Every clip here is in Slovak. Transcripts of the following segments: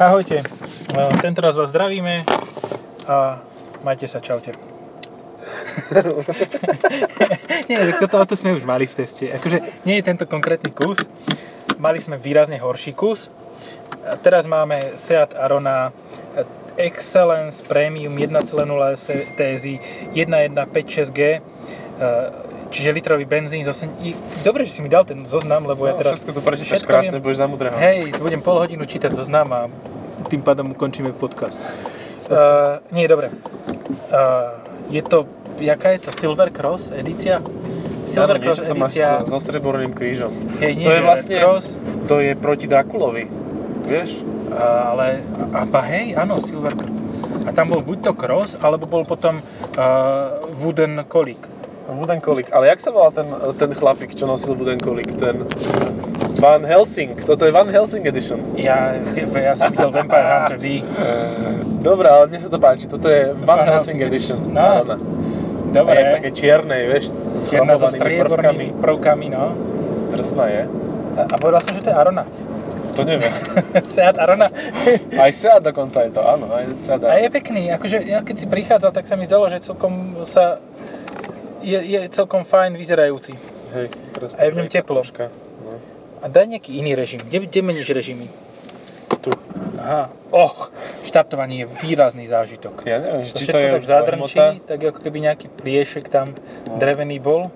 Ahojte, No, tento raz vás zdravíme a majte sa, čaute. nie, toto auto sme už mali v teste. Akože nie je tento konkrétny kus, mali sme výrazne horší kus. A teraz máme Seat Arona Excellence Premium 1.0 TSI 1.1.5.6G čiže litrový benzín z 8... Dobre, že si mi dal ten zoznam, lebo no, ja teraz... Všetko to prečítaš krásne, budeš zamudrého. Hej, budem pol hodinu čítať zoznam a tým pádom ukončíme podcast. Uh, nie, dobre. Uh, je to, jaká je to? Silver Cross edícia? Silver ano, Cross edícia. To má so streborným krížom. Hej, nie, to je vlastne, Cross. to je proti Dakulovi, vieš? Uh, ale, a hej, áno, Silver Cross. A tam bol buď to Cross, alebo bol potom uh, Wooden Kolik. Wooden Kolik. Ale jak sa volal ten, ten chlapík, čo nosil Wooden Kolik? Ten Van Helsing. Toto je Van Helsing Edition. Ja, ja som videl Vampire Hunter D. Dobre, ale mne sa to páči. Toto je Van, Van Helsing, Helsing Edition. No. no. Dobre. je v také čiernej, vieš, s Čierna so prvkami. prvkami, no. Drsná je. A, a povedal som, že to je Arona. To neviem. Seat Arona. aj Seat dokonca je to, áno. Aj Seat Arona. A je pekný, akože ja keď si prichádzal, tak sa mi zdalo, že celkom sa je, je celkom fajn vyzerajúci. Hej, presne. A je v ňom teplo. No. A daj nejaký iný režim. Kde, kde meníš režimy? Tu. Aha. Och, štartovanie je výrazný zážitok. Ja neviem, či to, je tak zadrnčí, tak ako keby nejaký pliešek tam no. drevený bol.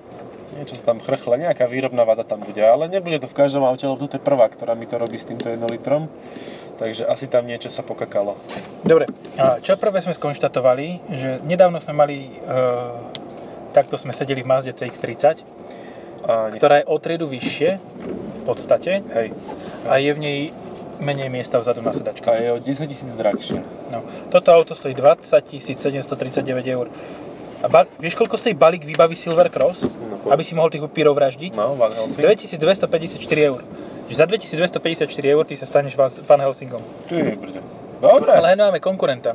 Niečo sa tam chrchle, nejaká výrobná vada tam bude, ale nebude to v každom aute, lebo to je prvá, ktorá mi to robí s týmto 1 litrom. Takže asi tam niečo sa pokakalo. Dobre, a čo prvé sme skonštatovali, že nedávno sme mali uh, takto sme sedeli v Mazde CX-30, a ktorá je o triedu vyššie v podstate Hej. a je v nej menej miesta vzadu na sedačke. A je o 10 tisíc drahšie. No. Toto auto stojí 20 739 eur. A ba- vieš, koľko stojí balík výbavy Silver Cross? No, aby si mohol tých upírov vraždiť? No, Van Helsing. 2254 eur. Že za 2254 eur ty sa staneš Van Helsingom. Ty brďo. Dobre. Ale máme konkurenta.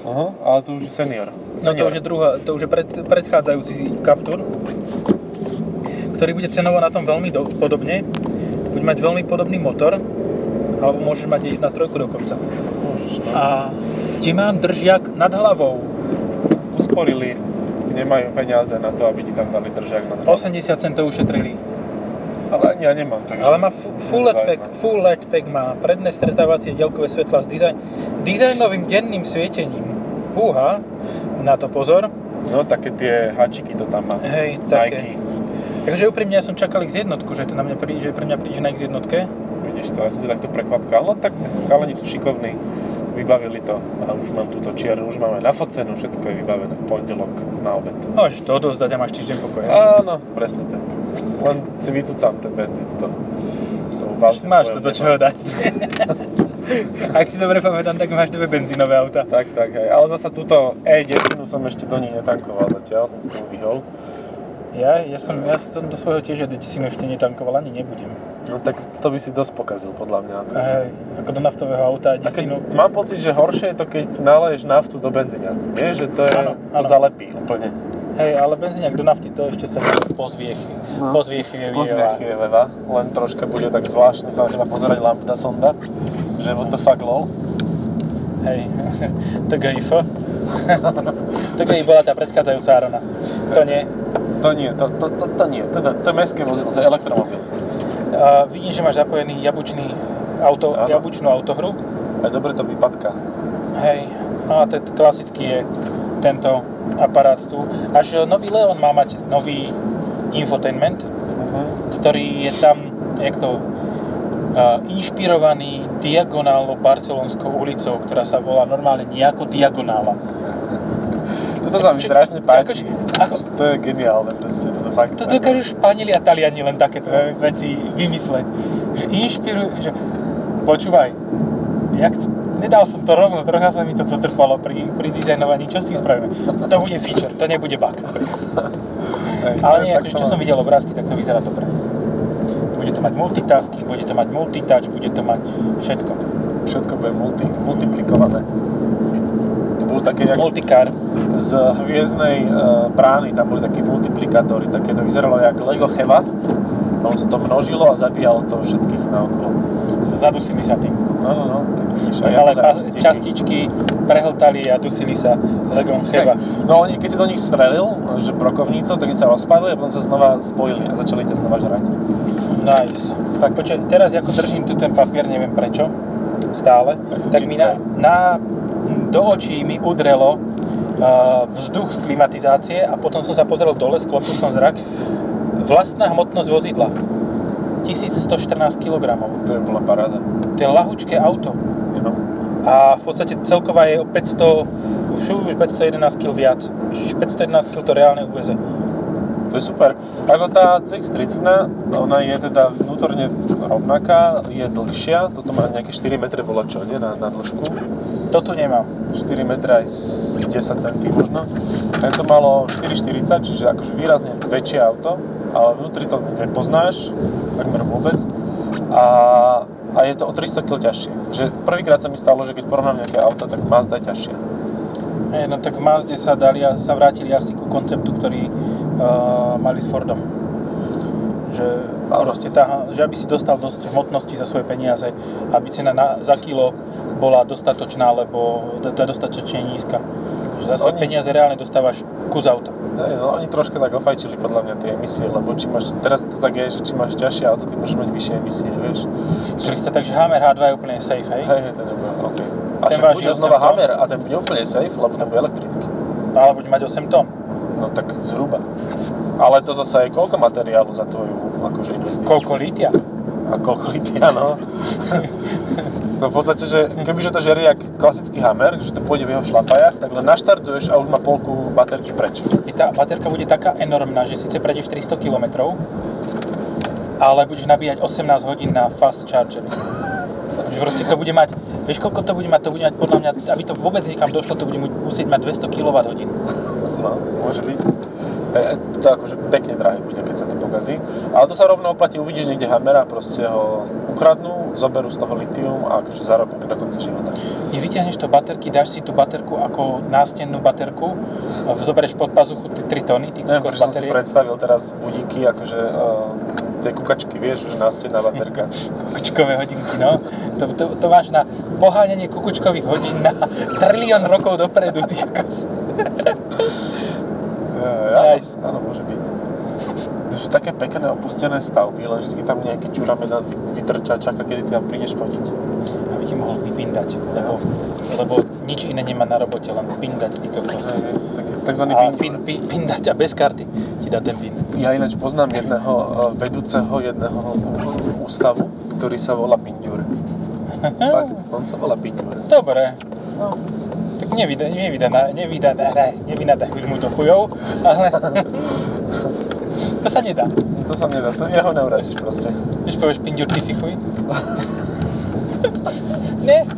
Aha, ale to už je senior. senior. No to už je, druhá, to už je pred, predchádzajúci Captur, ktorý bude cenovo na tom veľmi do, podobne. Bude mať veľmi podobný motor, alebo môžeš mať 1.3 dokonca. Môžeš, no. A kde mám držiak nad hlavou? Usporili, nemajú peniaze na to, aby ti tam dali držiak nad hlavou. 80 centov ušetrili. Ale ja nemám, takže... Ale má full LED pack, full LED pack má predné stretávacie dielkové svetla s dizajn, dizajnovým denným svietením. Húha, na to pozor. No, také tie hačiky to tam má. Hej, také. Nike. Takže úprimne ja som čakal x jednotku, že to na mňa príde, že pre mňa príde na x jednotke. Vidíš to, ja som ťa takto prekvapkal, ale tak chalani sú šikovní vybavili to a už mám túto čiernu, už máme nafocenú, všetko je vybavené v pondelok na obed. Môžeš to odozdať a máš týždeň pokoja. Áno, presne tak. Len si vycúcam ten benzín, to, to Máš to do čoho dať. Ak si dobre pamätám, tak máš dve benzínové auta. Tak, tak, hej. Ale zasa túto E10 som ešte do ní netankoval zatiaľ, som si toho vyhol. Ja, ja, som, ja som do svojho tiež E10 ešte netankoval, ani nebudem. No tak to by si dosť pokazil, podľa mňa. Ako, Hej, ako do naftového auta a keď, Mám pocit, že horšie je to, keď naleješ naftu do benzíňaku. Nie, že to, je, ano, to ano. zalepí úplne. Hej, ale benzíňak do nafty, to ešte sa pozviechy. No. Pozviechy je Pozviechy je leva, len troška bude tak zvláštne sa na teba pozerať lambda sonda, že what the fuck lol. Hej, TGIF. TGI bola tá predchádzajúca Arona. To nie. To nie, to, to, to, to nie, to, to, to je mestské vozidlo, to je elektromobil. A vidím, že máš zapojený jabučný auto, ano. jabučnú autohru. Aj dobre to vypadka. Hej, a ten klasický je tento aparát tu. Až nový Leon má mať nový infotainment, uh-huh. ktorý je tam, jak to, inšpirovaný diagonálnou barcelonskou ulicou, ktorá sa volá normálne nejako diagonála. Toto sa mi strašne páči. Ako, to je geniálne proste, toto fakt. To dokážu Španieli a Taliani len takéto no. veci vymysleť. Že inšpirujú, že počúvaj, jak to, nedal som to rovno, trocha sa mi toto trpalo pri, pri dizajnovaní, čo si spravíme? To bude feature, to nebude bug. Ej, Ale nie, akože čo som videl obrázky, tak to vyzerá dobre. Bude to mať multitasking, bude to mať multitouch, bude to mať všetko. Všetko bude multi, multiplikované bol také jak... Multicar. Z hviezdnej uh, brány, tam boli takí multiplikátory, také to vyzeralo jak Lego Cheva. Tam sa to množilo a zabíjalo to všetkých naokolo. Zadu si mi sa tým. No, no, no, tak vidíš. Však ale pa, častičky prehltali a dusili sa legom cheba. No oni, keď si do nich strelil, že brokovnícov, tak sa rozpadli a potom sa znova spojili a začali ťa znova žrať. Nice. Tak počkaj, teraz ako držím tu ten papier, neviem prečo, stále, Tak tak mi na, na, do očí mi udrelo uh, vzduch z klimatizácie a potom som sa pozrel dole, sklopil som zrak. Vlastná hmotnosť vozidla. 1114 kg. To je bola paráda. To je lahučké auto. No. A v podstate celková je o 500, už je 511 kg viac. Čiže 511 kg to reálne uveze. To je super. Ako tá CX-30, ona je teda vnútorne rovnaká, je dlhšia, toto má nejaké 4 metre bolo čo, nie? Na, na dĺžku. To tu nemám. 4 metre aj s 10 cm možno. Tento malo 4,40, čiže akože výrazne väčšie auto, ale vnútri to nepoznáš, takmer vôbec. A, a je to o 300 kg ťažšie. Že prvýkrát sa mi stalo, že keď porovnám nejaké auto, tak Mazda je ťažšia. Hej, no tak v Mazde sa, dali, sa vrátili asi ku konceptu, ktorý mali s Fordom. Že, proste tá, že aby si dostal dosť hmotnosti za svoje peniaze, aby cena na, za kilo bola dostatočná, lebo je dostatočne nízka. Že za svoje Oni- peniaze reálne dostávaš kus auta. Hej, no oni troška tak ofajčili podľa mňa tie emisie, lebo či máš, teraz to tak je, že či máš ťažšie auto, ty môžeš mať vyššie emisie, vieš. Krista, takže Hammer H2 je úplne safe, hej? Hej, hej, ten je úplne, OK. A Ten váži bude 8 znova tón? Hammer a ten bude úplne safe, lebo ten bude elektrický. No, ale bude mať 8 tón. No tak zhruba. Ale to zase je koľko materiálu za tvoju akože investíciu? Koľko litia? A koľko litia, no. no v podstate, že kebyže to žerie jak klasický Hammer, že to pôjde v jeho šlapajach, tak len naštartuješ a už má polku baterky preč. I tá baterka bude taká enormná, že síce prejdeš 300 km, ale budeš nabíjať 18 hodín na fast charger. Že proste to bude mať, vieš koľko to bude mať? To bude mať podľa mňa, aby to vôbec niekam došlo, to bude mu- musieť mať 200 kWh. No, môže byť. Je- to akože pekne drahé bude, keď sa to pokazí. Ale to sa rovno oplatí, uvidíš niekde Hammera, proste ho ukradnú, zoberú z toho litium a akože zarobené do konca života. Nevyťahneš to baterky, dáš si tú baterku ako nástennú baterku, zoberieš pod pazuchu ty 3 tony, ty kokos som si bateriek. predstavil teraz budíky, akože uh, tie kukačky, vieš, že nástenná baterka. Kukučkové hodinky, no. To, to, to máš na poháňanie kukučkových hodín na trilión rokov dopredu, ty kokos. Ja, Nice. Áno, môže byť. To sú také pekné opustené stavby, len vždy tam nejaký čuramedan vytrča, čaká, kedy ty tam prídeš fodiť. aby ti mohol vypindať, lebo, lebo nič iné nemá na robote, len pindať, ty kokos. Tak, takzvaný A pin. pin, pin, pindať a bez karty ti dá ten pin. Ja ináč poznám jedného eh, vedúceho jedného ústavu, ktorý sa volá Pinďur. Fakt, on sa volá Pinďur. Dobre, No, tak nevyda, nevyda, nevyda, ne, nevynadachuj mu do chujov, ale to sa nedá. to sa nedá, to jeho neurazíš proste. Vieš, povieš pinďur, ty si chuj? ne,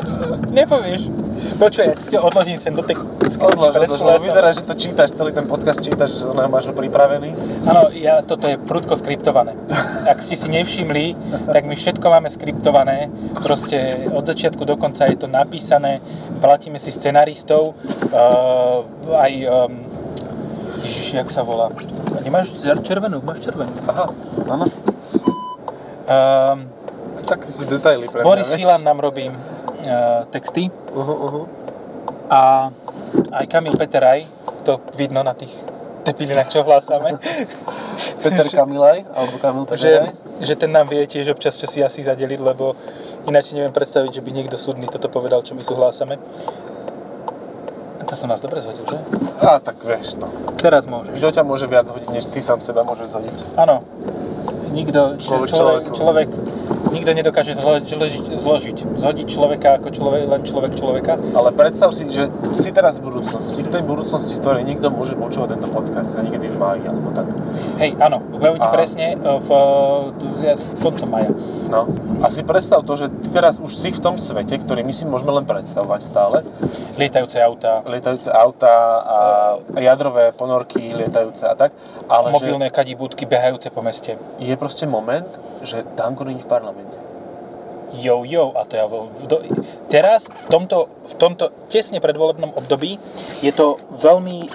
nepovieš. Počuj, ja ti odložím sem do tej Odlož, odlož, lebo vyzerá, že to čítaš, celý ten podcast čítaš, že ona máš ho pripravený. Áno, ja, toto je prudko skriptované. Ak ste si nevšimli, tak my všetko máme skriptované. Proste od začiatku do konca je to napísané. Platíme si scenaristov. Uh, aj... Um, Ježiš, jak sa volá? Nemáš červenú? Máš červenú. Aha, áno. Um, Tak si detaily pre Boris? Filan nám robí uh, texty. Uhu, uhu. A aj Kamil Peteraj, to vidno na tých debilinách, čo hlásame. Peter Kamilaj, alebo Kamil že, Peteraj. že ten nám vie tiež občas čo si asi zadeliť, lebo ináč neviem predstaviť, že by niekto súdny toto povedal, čo my tu hlásame. A to som nás dobre zhodil, že? Á, tak vieš, no. Teraz môžeš. Kto ťa môže viac hodiť, než ty sám seba môžeš zhodiť? Áno. Nikto, Človek človek, človek, človek, nikto nedokáže zlo, zložiť, zložiť, zhodiť človeka ako človek, len človek človeka. Ale predstav si, že si teraz v budúcnosti, v tej budúcnosti, v ktorej niekto môže počúvať tento podcast, niekedy v máji alebo tak. Hej, áno, poviem ti A- presne e, v, v koncom maja. No. A si predstav to, že ty teraz už si v tom svete, ktorý my si môžeme len predstavovať stále. Lietajúce autá, Lietajúce autá a jadrové ponorky lietajúce a tak. Ale mobilné kadibúdky behajúce po meste. že je proste moment, že Danko není v parlamente. Jo, jo, a to ja do, teraz, v tomto, v tomto tesne predvolebnom období, je to veľmi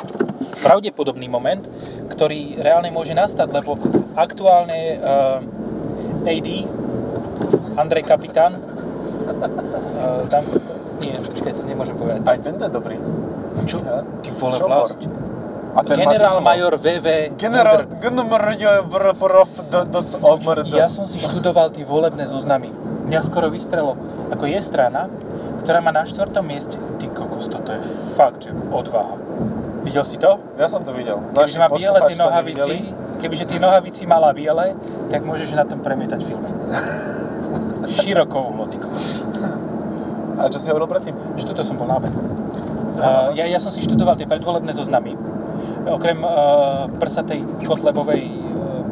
pravdepodobný moment, ktorý reálne môže nastať, lebo aktuálne uh, AD, Andrej Kapitán, uh, Danko, Nie, počkaj, to nemôžem povedať. Aj ten je dobrý. Čo? Ty vole vlast. A ten Generál má major VV. Generál... Počuj, Ja som si študoval tie volebné zoznamy. Mňa skoro vystrelo. Ako je strana, ktorá má na štvrtom mieste. Ty kokos, toto je fakt, že odvaha. Videl si to? Ja som to videl. Kebyže má biele tie nohavici, kebyže tie nohavici mala biele, tak môžeš na tom premietať filmy. Široko uhlo, ty kokos. A čo si hovoril predtým? Že tuto som bol na obed. Uh, ja, ja som si študoval tie predvolebné zoznamy. Okrem uh, prsatej Kotlebovej uh,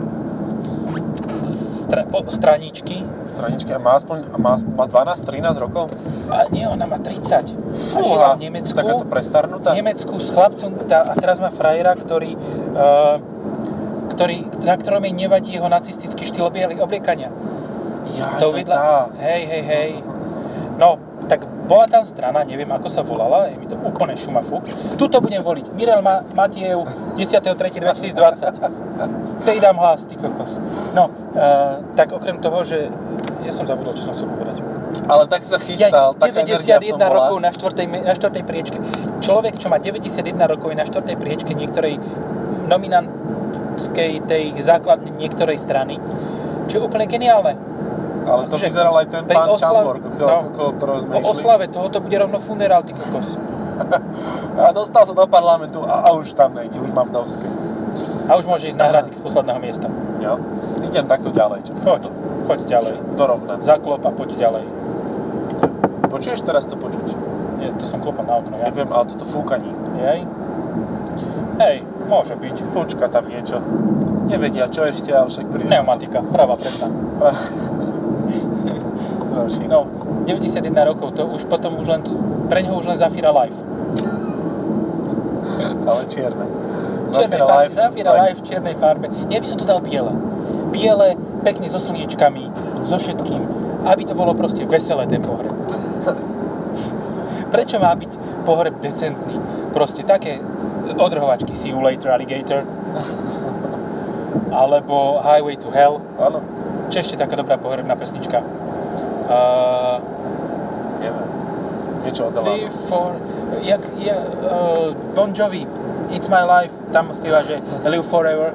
stra, po, straničky. Straničky. A má aspoň a má, má 12-13 rokov? A nie, ona má 30. A žila v Nemecku. Takáto prestarnutá? v Nemecku s chlapcom tá, a teraz má frajera, ktorý, uh, ktorý, na ktorom jej nevadí jeho nacistický štýl obliekania. Ja, to to tá. Hej, hej, hej. No, tak bola tam strana, neviem ako sa volala, je mi to úplne šumafuk. Tuto budem voliť. Mirel Ma- Matiev, 10.3.2020. Tej dám hlas, ty kokos. No, uh, tak okrem toho, že... Ja som zabudol, čo som chcel povedať. Ale tak sa chystal, Ja, taká energia v 91 tom bola. rokov na štvrtej, na štvrtej priečke. Človek, čo má 91 rokov je na štvrtej priečke niektorej nominantskej tej základnej niektorej strany, čo je úplne geniálne. Ale to Akože vyzeral aj ten pán oslav- Čambor, okolo, no, ktorého sme Po išli. oslave tohoto bude rovno funerál, ty kokos. A dostal sa do parlamentu a, a už tam nejde, už má vdovské. A už môže ísť na hradník z posledného miesta. Jo? Idem takto ďalej. Čo? Choď, choď ďalej. Dorovnať. Zaklop a poď ďalej. Počuješ teraz to počuť? Nie, to som klopal na okno, ja. Neviem, ale toto fúkaní. Jej. Hej, môže byť. Fúčka tam niečo. Nevedia čo ešte, ale však príde. Pneumatika, pravá predná. Ďalší. No, 91 rokov, to už potom už len tu, pre neho už len Zafira Life. Ale čierne. Čiernej Zafira farbe, Life, Zafira Life v čiernej farbe. Ja by som to dal biele. Biele, pekne so slniečkami, so všetkým, aby to bolo proste veselé ten pohreb. Prečo má byť pohreb decentný? Proste také odrhovačky See you later, alligator. Alebo Highway to Hell. Áno, Čo ešte taká dobrá pohrebná pesnička? Uh, neviem. Niečo od. Live for... Jak, ja, uh, Bon Jovi, It's My Life, tam spieva, že Live Forever.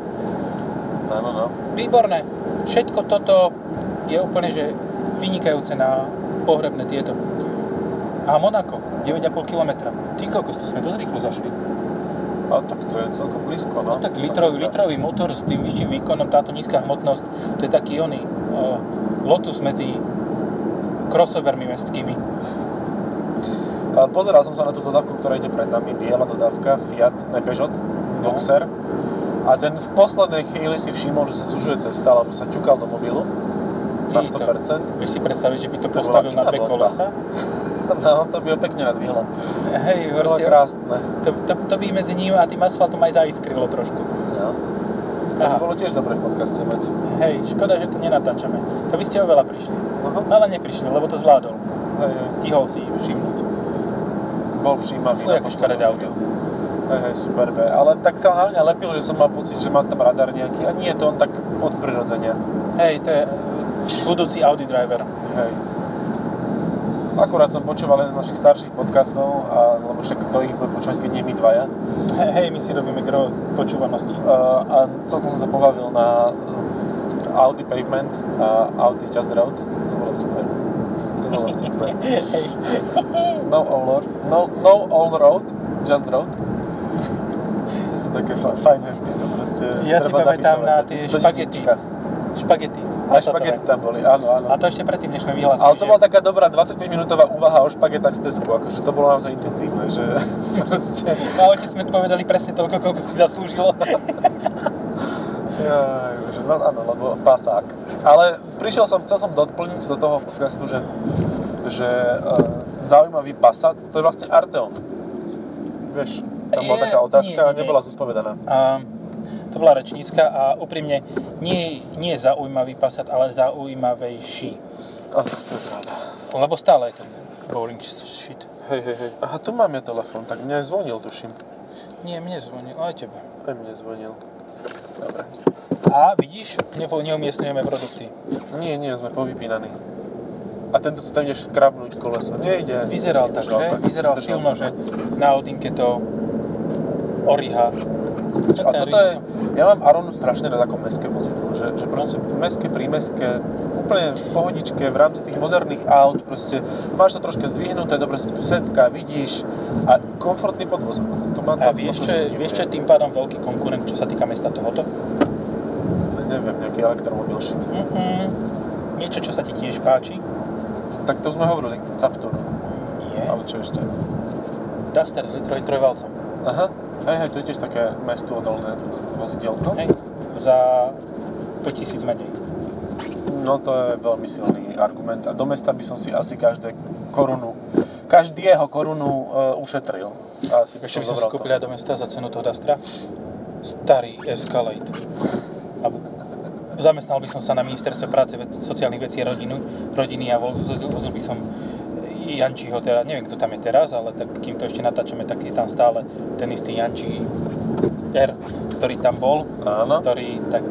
Áno, no. Výborné. Všetko toto je úplne, že vynikajúce na pohrebné tieto. A Monako, 9,5 km. Ty kokos, to sme dosť rýchlo zašli. A tak to je celkom blízko, no. No tak litrový, litrový motor s tým vyšším výkonom, táto nízka hmotnosť, to je taký oný uh, Lotus medzi crossovermi mestskými. Pozeral som sa na tú dodávku, ktorá ide pred nami, biela dodávka, Fiat, ne Peugeot, No. Boxer. A ten v poslednej chvíli si všimol, že sa sužuje cesta, lebo sa ťukal do mobilu na Ty to- 100%. Vieš si predstaviť, že by to, To postavil na dve bomba. kolesa? No, to by ho pekne nadvihlo. Hej, To bolo krásne. to, to, to by medzi ním a tým asfaltom aj zaiskrilo trošku. No. To by bolo tiež dobre v podcaste mať. Hej, škoda, že to nenatáčame. To by ste oveľa prišli. Aha. Ale neprišli, lebo to zvládol. Hej, hej. Stihol si všimnúť. Bol všímavý. Na aké škaredé auto. Hej, hej, super be. Ale tak sa na mňa lepil, že som mal pocit, že má tam radar nejaký. A nie je to on tak od prirodzenia. Hej, to je e, budúci Audi driver. Hej. Akurát som počúval jeden z našich starších podcastov, a, lebo však kto ich bude počúvať, keď nie my dvaja. Hej, my si robíme gro počúvanosti. Uh, a celkom som sa pobavil na uh, Audi Pavement a Audi Just Road. To bolo super. To bolo vtipné. No all road. No, no all road, just road. To sú také fa- fajné vtipy, proste. Ja si pamätám na tie špagety. špagety. A špagety tam boli, áno, áno. A to ešte predtým, než sme vyhlásili, Ale to bola taká dobrá 25 minútová úvaha o špagetách z Tesku, akože to bolo naozaj intenzívne, že proste... Na aute sme povedali presne toľko, koľko si zaslúžilo. Jaj, no áno, lebo pasák. Ale prišiel som, chcel som doplniť do toho podcastu, že, že uh, zaujímavý Passat, to je vlastne Arteon. Vieš, tam bola Je- taká otázka nie, a nie, nie. nebola zodpovedaná. A to bola rečnícka a úprimne nie, nie je zaujímavý Passat, ale zaujímavejší. Áno, to je pravda. Lebo stále je ten boring shit. Hej, hej, hej. Aha, tu mám ja telefón, tak mne aj zvonil, tuším. Nie, mne zvonil, ale tebe. Aj mne zvonil. Dobre. A vidíš, nepo- neumiestňujeme produkty. Nie, nie, sme povypínaní. a tento sa tam ideš krabnúť koleso. Nejde. Vyzeral tak, že? Vyzeral silno, že na Audinke to oriha. A toto je, ja mám Aronu strašne rád ako mestské vozidlo, že, že proste mestské, prímestské, úplne v pohodičke, v rámci tých moderných aut, proste máš to troška zdvihnuté, dobre si tu setká, vidíš a komfortný podvozok. To má A vieš čo, vieš čo je tým pádom veľký konkurent, čo sa týka mesta tohoto? Neviem, nejaký elektromobil shit. Mm-mm. Niečo, čo sa ti tiež páči? Tak to už sme hovorili, Captur, Nie. ale čo ešte? Duster s trojvalcom. Aha, hej, hej, to je tiež také mestu odolné vozidielko. Hej. Za 5000 menej. No to je veľmi silný argument a do mesta by som si asi každé korunu, každého korunu uh, ušetril. A asi čo by som si kúpil do mesta za cenu toho Dustra? Starý Escalade. A zamestnal by som sa na ministerstve práce, sociálnych vecí a rodinu, rodiny a vozil by som Jančiho, teda, neviem kto tam je teraz, ale tak kým to ešte natáčame, tak je tam stále ten istý Janči R, ktorý tam bol, Áno. ktorý tak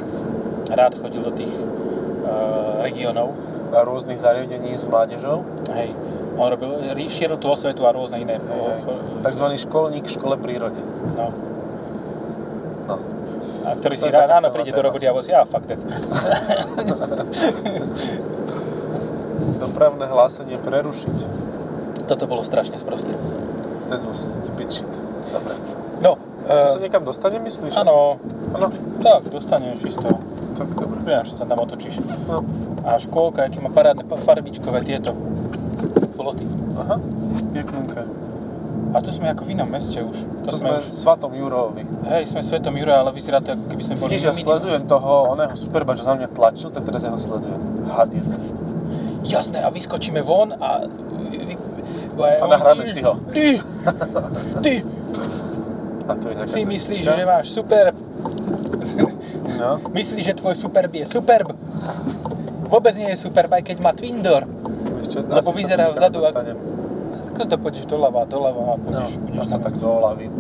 rád chodil do tých uh, regiónov. A rôznych zariadení s mládežou. Hej, on robil, šíril tú osvetu a rôzne iné. Takzvaný školník v škole prírode. No. No. A ktorý To si ráno, príde do roboty a vozí, a fuck that. Dopravné hlásenie prerušiť. Toto bolo strašne sprosté. That was stupid shit. Dobre. No, To sa uh, niekam dostane, myslíš? áno, Áno. tak, dostaneš isto. Tak, dobre. Vieš, čo sa tam otočíš. No. A škôlka, aký má parádne pa- farbičkové tieto ploty. Aha. Peknunké. A tu sme ako v inom meste už. To, To sme, sme už, Svatom Jurovi. hej, sme svetom Jura, ale vyzerá to ako keby sme boli Vidíš, ja sledujem toho, oného superba, čo za mňa tlačil, tak teraz ja ho sledujem. Had jeden. Jasné, a vyskočíme von a... A nahráme si ho. Ty, ty A to je si myslíš, že máš super No. Myslíš, že tvoj Superb je Superb? Vôbec nie je Superb, aj keď má Twin Door. Ešte, Lebo vyzerá vzadu ako-. Ako to pôjdeš doľava, doľava a No, pôjdeš, ja pôjdeš sa tak doľavím.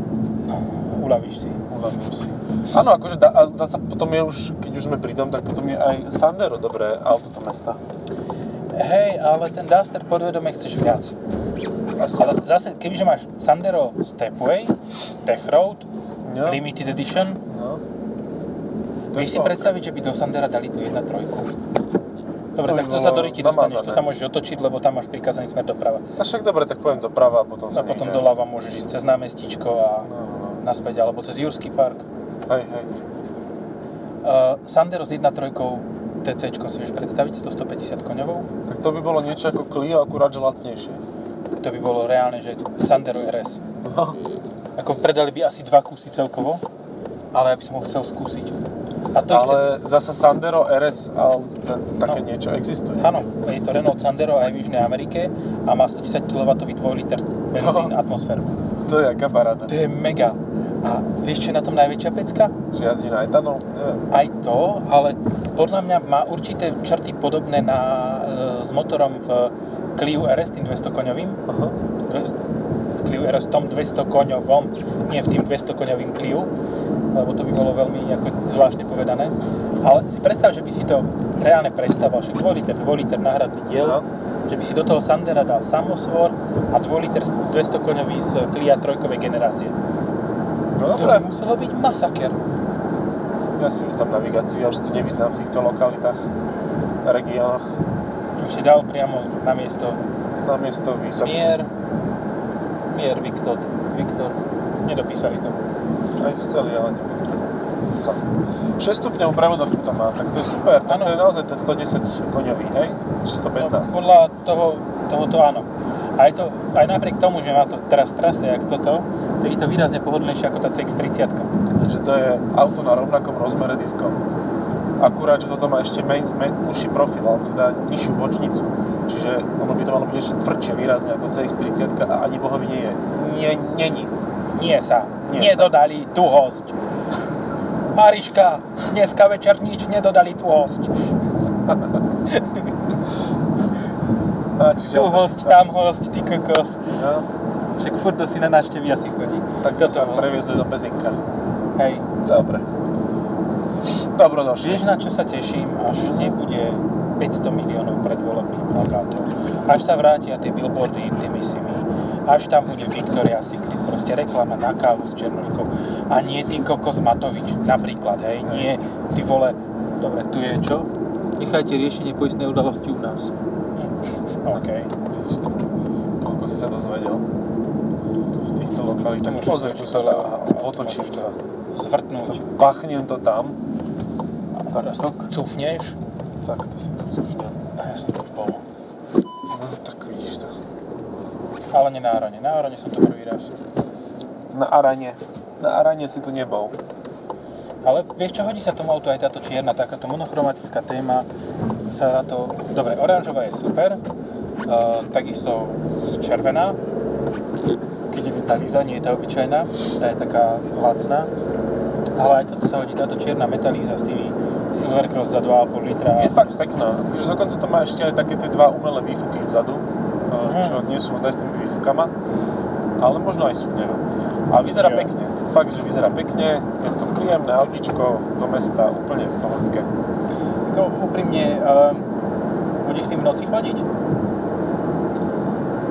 No, uľavíš si. Uľavím si. Áno, akože da, a zasa potom je už, keď už sme pri tom, tak potom je aj Sandero dobré auto do mesta. Hej, ale ten Duster podvedome chceš viac. Ale zase, kebyže máš Sandero Stepway, Tech Road, No. Limited Edition, No. Vieš si predstaviť, že by do Sandera dali tú 1.3? Dobre, tak to sa do Riti dostaneš, to sa môžeš otočiť, lebo tam máš prikazaný smer doprava. A však dobre, tak poviem doprava a potom A sa potom niekde- doľava môžeš ísť cez námestíčko a No, no, no. naspäť, alebo cez Jurský park. Hej, hej. Uh, Sandero s 1.3 TC si vieš predstaviť, 100-150 koňovou? Tak to by bolo niečo ako Clio, akurát že lacnejšie. To by bolo reálne, že Sandero RS. No. Ako predali by asi dva kusy celkovo, ale ja by som ho chcel skúsiť. A to isté, Ale zasa Sandero RS a také No. niečo existuje. áno, je to Renault Sandero aj v Južnej Amerike a má 110 kW 2 liter benzín No. atmosféru. To je aká paráda. To je mega. A vieš, čo je na tom najväčšia pecka? Že jazdí na etanol? Neviem. Aj to, ale podľa mňa má určité črty podobné na, e, s motorom v Clio RS, tým 200 koňovým. Aha. 200 Clio RS, tom 200 koňovom, nie v tým 200 koňovým Clio, lebo to by bolo veľmi ako zvláštne povedané. Ale si predstav, že by si to reálne prestával, že 2 liter, 2 liter náhradný diel, No. že by si do toho Sandera dal samosvor a 2 liter 200 koňový z Clio trojkovej generácie. No To dobre. by muselo byť masaker. Ja si už tam navigáciu, ja už to nevyznám v týchto lokalitách, regiónoch. Už si dal priamo na miesto Na miesto výsadku. Mier, Mier Viktor, Viktor. Nedopísali to. Aj chceli, ale nepotrebovali. Sa. 6 stupňov prevodovku to má, tak to je super. Tak Áno. to je naozaj ten 110 koňový, hej? Či 115. No, podľa toho, tohoto áno. Aj, to, aj napriek tomu, že má to teraz trase, jak toto, tak je to výrazne pohodlnejšie ako tá CX-30. Takže to je auto na rovnakom rozmere diskom. Akurát, že toto má ešte men, men, užší profil, ale teda nižšiu bočnicu. Čiže ono by to malo byť ešte tvrdšie výrazne ako CX-30 a ani bohovi nie je. Nie, není. Nie sa. Nie nedodali tu hosť. Mariška, dneska večer nič nedodali tu hosť. A, čiže Tu sa- tam hosť, ty kokos. No, Však furt do si na návštevy asi chodí. tak to sa previezli do Pezinka. Hej. Dobre. Dobro došli. Vieš, na čo sa teším, až nebude 500 miliónov predvolebných plakátov. až sa vrátia tie billboardy Intimissimi, až tam bude Victoria Secret, proste reklama na kávu s Černoškou a nie ty kokos Matovič, napríklad, hej, nie ty vole, dobre, tu je čo? Nechajte riešenie poistnej udalosti u nás. OK. To? Koľko si sa dozvedel v týchto lokalitách. Môžeš Pozri, čo sa môžeš sa. Zvrtnúť. Pachnem to tam. A teraz cufneš. Tak, to si to cufnem. A ja som to bol. No, tak vidíš to. Ale nie na Arane. Na Arane som to prvý raz. Na Arane. Na Arane si tu nebol. Ale vieš čo, hodí sa tomu autu aj táto čierna, takáto monochromatická téma sa na to... Dobre, oranžová je super, takisto červená, keď je tá Liza, nie je tá obyčajná, tá je taká lacná, ale aj toto sa hodí, táto čierna metalíza s tými Silver Cross za 2,5 litra. Je fakt pekná. Akože dokonca to má ešte aj také tie dva umelé výfuky vzadu, eh, čo nie sú ozajstnými výfukama, ale možno aj sú, neviem. A vyzerá Jo. pekne. Fakt, že vyzerá pekne. Je to príjemné autíčko do mesta, úplne v pohodke. Ako úprimne, um, budeš s tým v noci chodiť?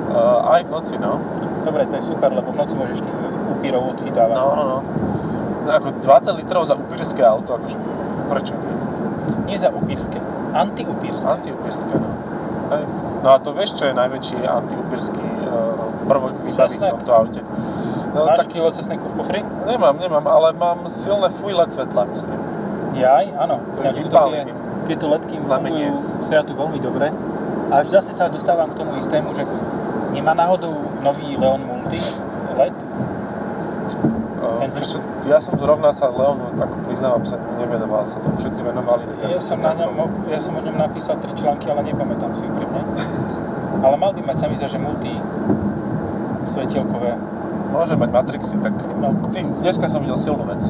Uh, aj v noci, no. Dobre, to je super, lebo v noci môžeš tých upírov odchytávať. No, no, no. No, Ako 20 litrov za upírske auto, akože prečo nie? Za upírske, antiupírske. Antiupírske, no. Hej. No a to vieš, čo je najväčší antiupírsky uh, prvok výbavy v tomto aute? No, Máš tak kilo cesneku v kufri? nemám, nemám, ale mám silné fuj LED svetla, myslím. Jaj, áno. To Ináč tuto tie, tieto Znamenie. fungujú Seatu veľmi dobre. A až zase sa dostávam k tomu istému, že nemá náhodou nový Leon Multi LED? Uh, Ten, čo- čo, ja som zrovna sa Leonu, ako priznávam sa, nevenoval sa tomu, všetci venovali. tak Ja, som na ňom, ja som o ňom napísal tri články, ale nepamätám si úprimne. Ale mal by mať, sa mi zdá, že multi svetielkové. Môže mať Matrixy, tak No, ty, dneska som videl silnú vec.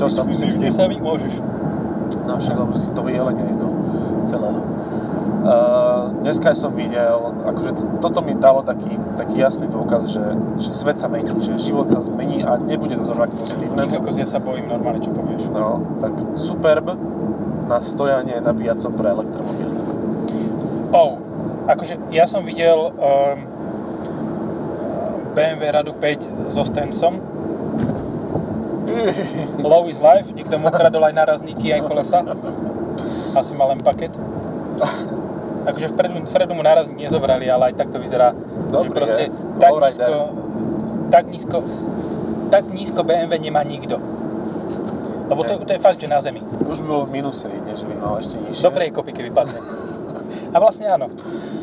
To sa musím s sami môžeš. No však, lebo si toho jelenia jedol celého. Uh, dneska som videl, akože toto mi dalo taký, taký jasný dôkaz, že, že svet sa mení, že život sa zmení a nebude to zrovna k Ty pozitívnemu. kokos, ja sa bojím normálne, čo povieš. No, tak Superb na stojanie nabíjacom pre elektromobily. Oh, akože ja som videl um, BMW Radu 5 so Stensom. Low is life, niekto mu ukradol aj nárazníky, aj kolesa. Asi mal len paket. Akože vpredu, vpredu mu nárazník nezobrali, ale aj tak to vyzerá, že Dobrý proste je. tak Lowrider. nízko, tak nízko, tak nízko BMW nemá nikto. Lebo to, to je fakt, že na zemi. Už by bol v minuse, nie že by mal ešte nižšie. Dobrej kopy, keby padne. A vlastne áno,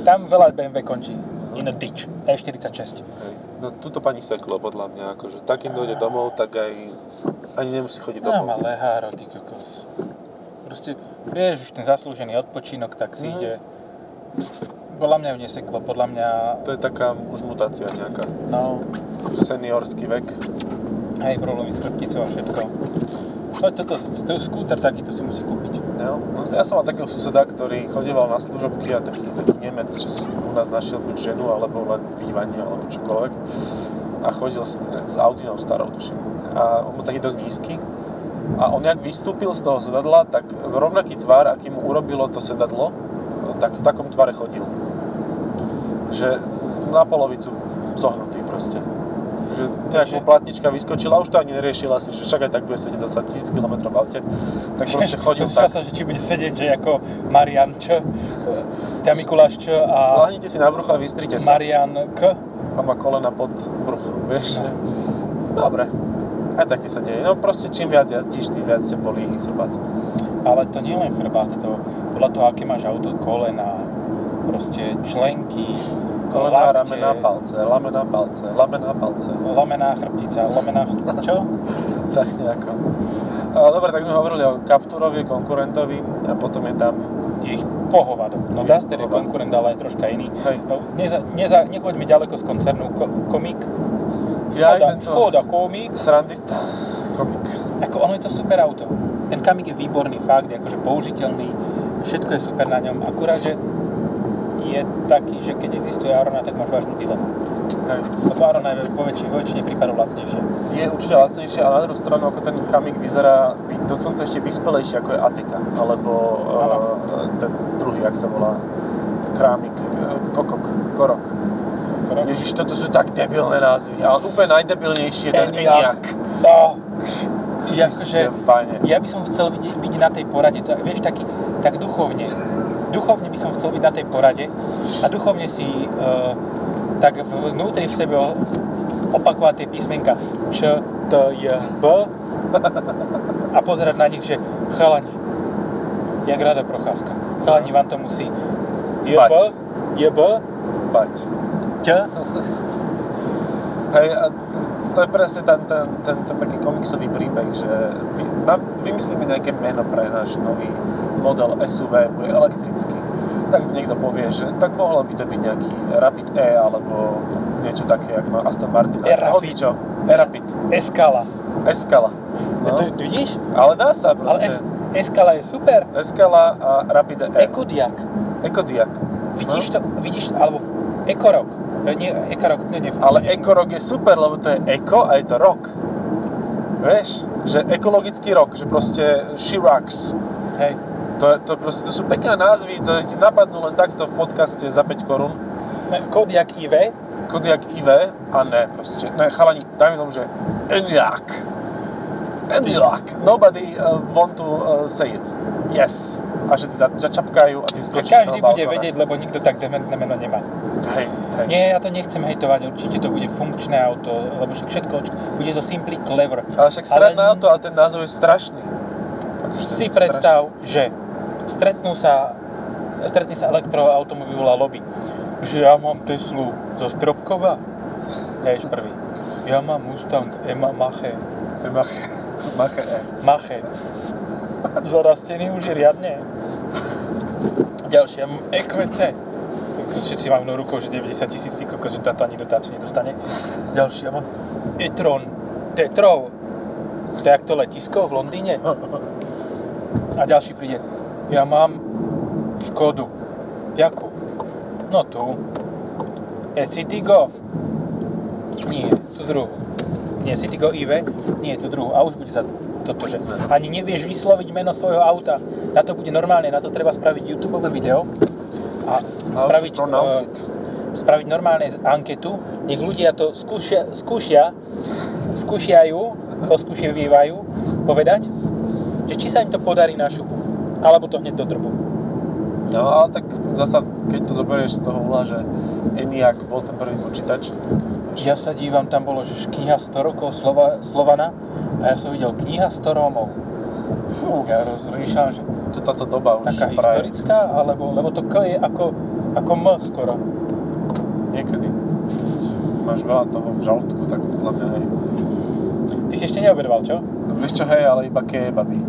tam veľa BMW končí. In a ditch. E46. Hej. No tuto pani seklo, podľa mňa, akože takým dojde domov, tak aj ani nemusí chodiť No má domov. leháro, ty kokos. Proste, vieš, už ten zaslúžený odpočinok, tak si Mhm. ide. Podľa mňa ju neseklo, podľa mňa, To je taká už mutácia nejaká. no, Seniorský vek. aj problémy s chrbticou a všetko. No toto, to skúter takýto si musí kúpiť. No, no, ja som mal takého suseda, ktorý chodieval na služobky a taký, taký Nemec, čo u nás našiel buď ženu, alebo len bývanie, alebo čokoľvek. A chodil s, s Audinou starou, tuším. A on bol taký dosť nízky. A on jak vystúpil z toho sedadla, tak v rovnaký tvar, aký mu urobilo to sedadlo, tak v takom tvare chodil. Že na polovicu zohnutý proste. Že nejak Takže- mu platnička vyskočila, už to ani neriešila si, že však aj tak bude sedieť zasa 1000 km v aute. Tak proste chodil tak. Časom, že či bude sedieť, že ako Marian Č, Tia Mikuláš Č a Láhnite si na brucho a vystrite sa. Marian K. A má kolena pod brucho, vieš? Dobre. Aj také sa deje. No proste čím viac jazdíš, tým viac sa bolí chrbát. Ale to nie len chrbát, to podľa toho, aké máš auto, kolena, proste členky, Kolena, lakte, ramená, palce, lamená, palce, lamená, palce. lomená chrbtica, lomená chrbtica, čo? Tak nejako. A, dobre, tak sme hovorili o Capturovi, konkurentovi a potom je tam... Je ich pohovado. No Je Duster je konkurent, ale aj troška iný. Hej. No, neza, neza, nechoďme ďaleko z koncernu ko, Komik. Ja Škoda, tento Škoda Komik. srandista, komik. Ako ono je to super auto. Ten Kamik je výborný, fakt, je akože použiteľný, všetko je super na ňom, akurát, že je taký, že keď existuje Arona, tak máš vážnu dilemu. Hej. Lebo Arona je po väčšine, väčšine prípadov lacnejšie. Je určite lacnejšie, ale na druhú stranu, ako ten kamik vyzerá byť dokonca ešte vyspelejší, ako je Atika, alebo uh, ten druhý, jak sa volá, krámik. Kokok, Korok. Korok? Ježiš, toto sú tak debilné názvy, ale úplne najdebilnejšie ten Eniak. Eniak. No, akože, Páne. ja by som chcel vidieť, byť na tej porade, to, vieš, taký, tak duchovne. Duchovne by som chcel byť na tej porade a duchovne si uh, tak vnútri v sebe opakovať tie písmenka Č, T, J, B a pozerať na nich, že chalani, jak rada procházka. Chalani, vám to musí J, B. J, B, Bať. Ť, Hej, a to je presne ten, ten, ten, ten taký komiksový príbeh, že vy, mám, vymyslíme nejaké meno pre náš nový model SUV, bude elektrický. Tak niekto povie, že tak mohlo by to byť nejaký Rapid E alebo niečo také, ako má Aston Martin. E-Rapid. Hocičo. E-Rapid. Eskala. Escala. No. No, To, to vidíš? ale dá sa Ale proste. es, Eskala je super. Escala a Rapid E. Ekodiak. Ekodiak. Vidíš to? Vidíš, alebo Ekorok. E, Nie, Ekorok, ne, nefunguje. Ale ekorok je super, lebo to je eko a je to rok. Vieš? Že ekologický rok, že proste rocks. Hej. To, to, proste, to sú pekné názvy, to ti napadnú len takto v podcaste za 5 korún. Kodiak IV. Kodiak IV a ne, proste. Ne, chalani, dajme tomu, že Enyaq. Enyaq. Nobody uh, want to uh, say it. Yes. A všetci za, začapkajú a ty Že skočíš každý z toho bude vedieť, lebo nikto tak dementné meno nemá. Hej, hej. Nie, ja to nechcem hejtovať, určite to bude funkčné auto, lebo však všetko, bude to simply clever. Ale však srad na auto, ale ten názov je strašný. Akože Si strašný. predstav, že stretnú sa, stretne sa elektroautomobilová lobby, že ja mám Teslu zo Stropkova, ješ prvý. Ja mám Mustang Ema Mache, Mache. Mache E. Mache. Zarastený už je riadne. Mám EQC. Všetci majú na rukou, že 90 tisíc, ty kokos, že táto ani dotáciu nedostane. Ďalšie, ja mám e-tron, Tetrov. To je jak to letisko v Londýne. A ďalší príde, ja mám Škodu. Jakú? No tu. Je Citigo? Nie, tú druhú. Nie, Citigo IV? Nie, tú druhú. A už bude za toto, že ani nevieš vysloviť meno svojho auta. Na to bude normálne, na to treba spraviť YouTube video a spraviť, pronounce eh, it. spraviť normálne anketu, nech ľudia to skúšia, skúšia skúšiajú, poskúšievajú povedať, že či sa im to podarí na šupu, alebo to hneď dotrbu. No ale tak zasa, keď to zoberieš z toho uhla, že ENIAC bol ten prvý počítač, Ja sa dívam, tam bolo, že kniha 100 rokov Slova, Slovana a ja som videl kniha 100 Rómov. Fú, ja rozmýšľam, že to táto doba už taká praje historická, alebo, lebo to K je ako, ako M skoro. niekedy. Máš veľa toho v žalúdku, tak podľa mňa hej. Ty si ešte neobedval, čo? Vieš čo, hej, ale iba kebaby.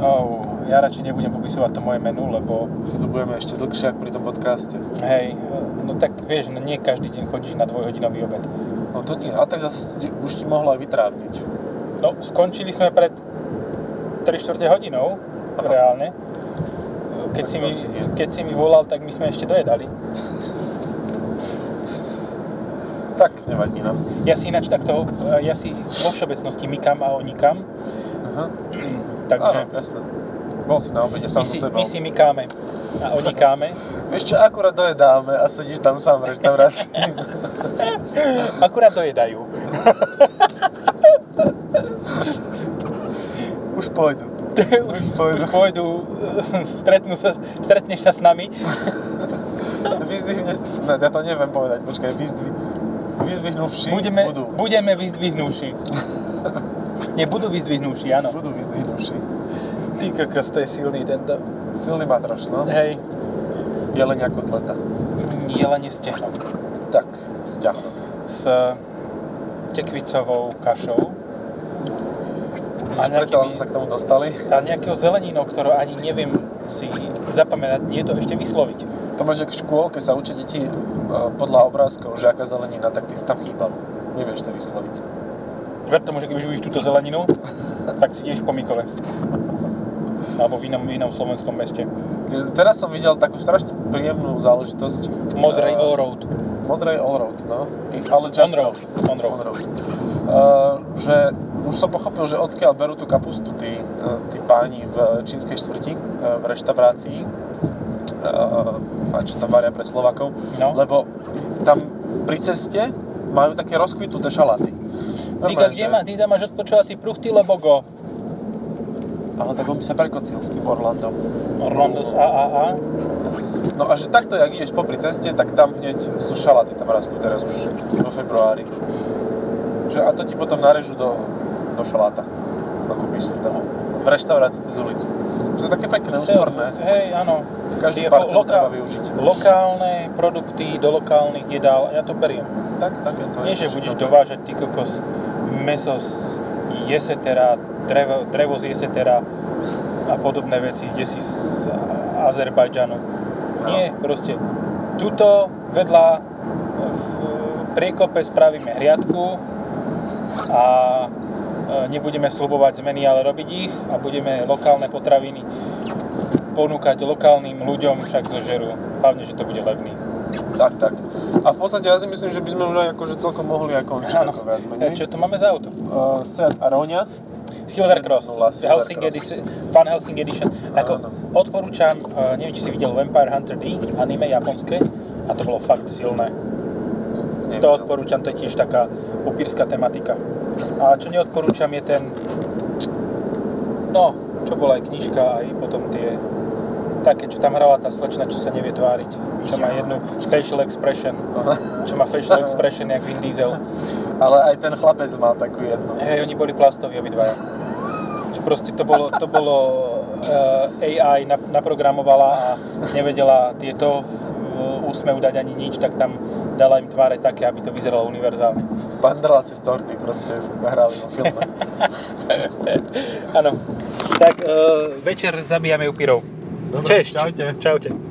Oh, ja radšej nebudem popisovať to moje menu, lebo Si tu budeme ešte dlhšie, ako pri tom podcaste. hej, no tak vieš, no nie každý deň chodíš na dvojhodinový obed. No to nie, a tak zase už ti mohlo aj vytrávniť. No, skončili sme pred 3 čtvrte hodinou, Aha. reálne. Keď Tak si, mi, keď si mi volal, tak my sme ešte dojedali. Tak, nevadí no. nám. Ja si ináč takto, e, ja si vo všeobecnosti mykam a onikam, Aha. takže Áno, jasné. Bol si na obede my sám si, so sebou. my si mykáme a onikáme. Vieš čo, akurát dojedáme a sedíš tam sám v reštaurácii. Akurát dojedajú. už pôjdu. už, pôjdu. už pôjdu, stretnú sa, stretneš sa s nami. Vyzdvihne... Ne, ja to neviem povedať, počkaj, vyzdvi... Vyzdvihnuvší Budeme, budú. budeme vyzdvihnúši. Nie, budú vyzdvihnúši, áno. Budú vyzdvihnuvší. Ty kokos, to je silný tento. Silný matraš, no. Hej, Jelenia kotleta. jelenie stehno. Tak, sťahno. S tekvicovou kašou. A nejakými, sa k tomu dostali. a nejakého zeleninou, ktorú ani neviem si zapamätať, nie to ešte vysloviť. To máš, v škôlke sa učia deti e, podľa obrázkov, že aká zelenina, tak ty si tam chýbal. Nevieš to vysloviť. Ver tomu, že keď už túto zeleninu, tak si ideš po Mikove. Alebo v inom, v inom slovenskom meste. Teraz som videl takú strašne príjemnú záležitosť. Modrej E, Allroad. Modrej Allroad, no. Ale just On-road. On-road. On-road. Uh, že už som pochopil, že odkiaľ berú tú kapustu tí, uh, tí páni v čínskej štvrti, uh, v reštaurácii. uh, a čo tam varia pre Slovakov, No. lebo tam pri ceste majú také rozkvitnuté. Tyka, Normálne, kde že- má, ty tam máš odpočúvací pruh, ty lebo go. Ale tak on by sa prekocil s tým Orlandom. Orlando z AAA. No a že takto, jak ideš popri ceste, tak tam hneď sú šalaty, tam rastú teraz už vo februári. Že a to ti potom narežú do, do šaláta. Nakúpiš si tam v reštaurácii cez ulicu. Čo je také pekné, úsporné. Hej, áno. Každý Tie parcel loka- treba využiť. Lokálne produkty do lokálnych jedál, ja to beriem. Tak, tak je to. Nie, je že budeš všetko. dovážať ty kokos meso z jesetera, drevo, drevo z jesetera a podobné veci, kde si z Azerbajdžanu. Nie, proste tuto vedľa v priekope spravíme hriadku a e, nebudeme slubovať zmeny, ale robiť ich a budeme lokálne potraviny ponúkať lokálnym ľuďom, však zožerú. Hlavne, že to bude levný. Tak, tak. A v podstate ja si myslím, že by sme už aj akože celkom mohli aj končiť Áno. ako viac E, menej. Čo tu máme za auto? Uh, Seat Aronia. Silver Cross, Silver Helsing Cross. Edition, Fun Helsing Edition. Ako, Áno. odporúčam, uh, neviem, či si videl Vampire Hunter D, anime japonské, a to bolo fakt silné. Neviem. To odporúčam, to je tiež taká upírska tematika. A čo neodporúčam je ten, no, čo bola aj knižka, aj potom tie, také, čo tam hrala tá slečna, čo sa nevie tváriť. Čo má jednu facial expression, Aha. čo má facial expression jak Vin Diesel. Ale aj ten chlapec mal takú jednu. Hej, oni boli plastoví obidvaja. Že proste to bolo, to bolo uh, AI nap- naprogramovala a nevedela tieto uh, úsmev dať ani nič, tak tam dala im tváre také, aby to vyzeralo univerzálne. Pandrláci z torty proste hrali vo filme. Áno. Tak uh, večer zabíjame upírov. Dobre, Češť. čaute. Čaute.